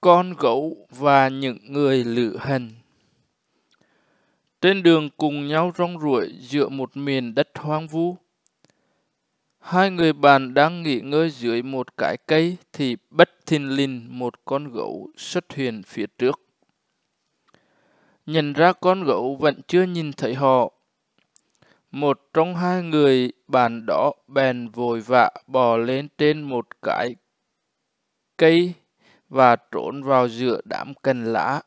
con gấu và những người lữ hành. Trên đường cùng nhau rong ruổi giữa một miền đất hoang vu. Hai người bạn đang nghỉ ngơi dưới một cái cây thì bất thình lình một con gấu xuất hiện phía trước. Nhận ra con gấu vẫn chưa nhìn thấy họ. Một trong hai người bạn đó bèn vội vã bò lên trên một cái cây và trốn vào giữa đám cành lá.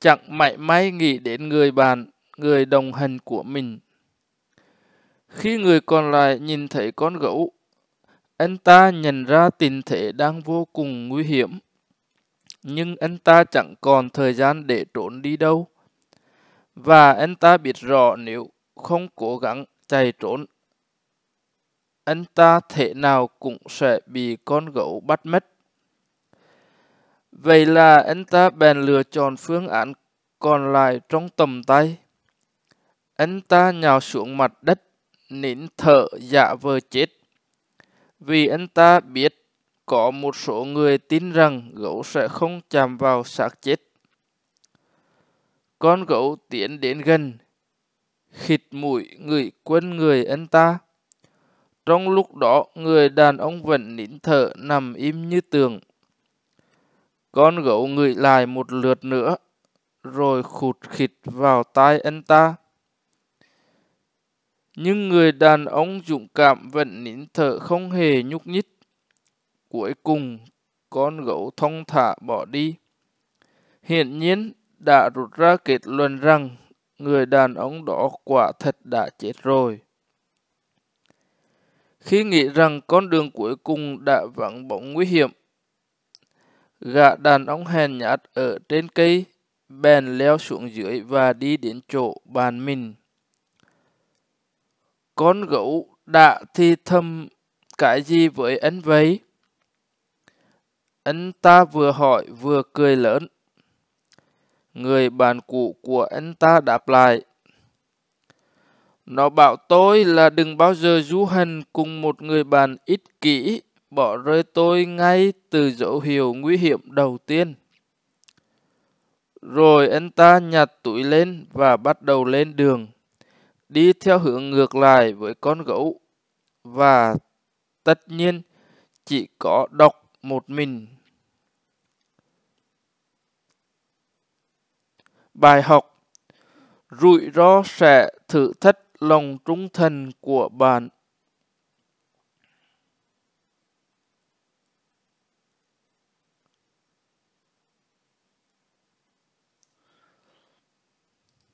Chẳng mảy may nghĩ đến người bạn, người đồng hành của mình. Khi người còn lại nhìn thấy con gấu, anh ta nhận ra tình thế đang vô cùng nguy hiểm. Nhưng anh ta chẳng còn thời gian để trốn đi đâu. Và anh ta biết rõ nếu không cố gắng chạy trốn, anh ta thể nào cũng sẽ bị con gấu bắt mất. Vậy là anh ta bèn lựa chọn phương án còn lại trong tầm tay. Anh ta nhào xuống mặt đất, nín thở giả vờ chết. Vì anh ta biết có một số người tin rằng gấu sẽ không chạm vào xác chết. Con gấu tiến đến gần, khịt mũi người quân người anh ta. Trong lúc đó, người đàn ông vẫn nín thở nằm im như tường. Con gấu ngửi lại một lượt nữa, rồi khụt khịt vào tai anh ta. Nhưng người đàn ông dũng cảm vẫn nín thở không hề nhúc nhích. Cuối cùng, con gấu thông thả bỏ đi. hiển nhiên đã rút ra kết luận rằng người đàn ông đó quả thật đã chết rồi. Khi nghĩ rằng con đường cuối cùng đã vắng bóng nguy hiểm, Gã đàn ông hèn nhát ở trên cây, bèn leo xuống dưới và đi đến chỗ bàn mình. Con gấu đã thi thầm cái gì với anh vậy? Anh ta vừa hỏi vừa cười lớn. Người bạn cũ của anh ta đáp lại. Nó bảo tôi là đừng bao giờ du hành cùng một người bạn ích kỷ bỏ rơi tôi ngay từ dấu hiệu nguy hiểm đầu tiên. Rồi anh ta nhặt túi lên và bắt đầu lên đường, đi theo hướng ngược lại với con gấu. Và tất nhiên chỉ có độc một mình. Bài học Rủi ro sẽ thử thách lòng trung thành của bạn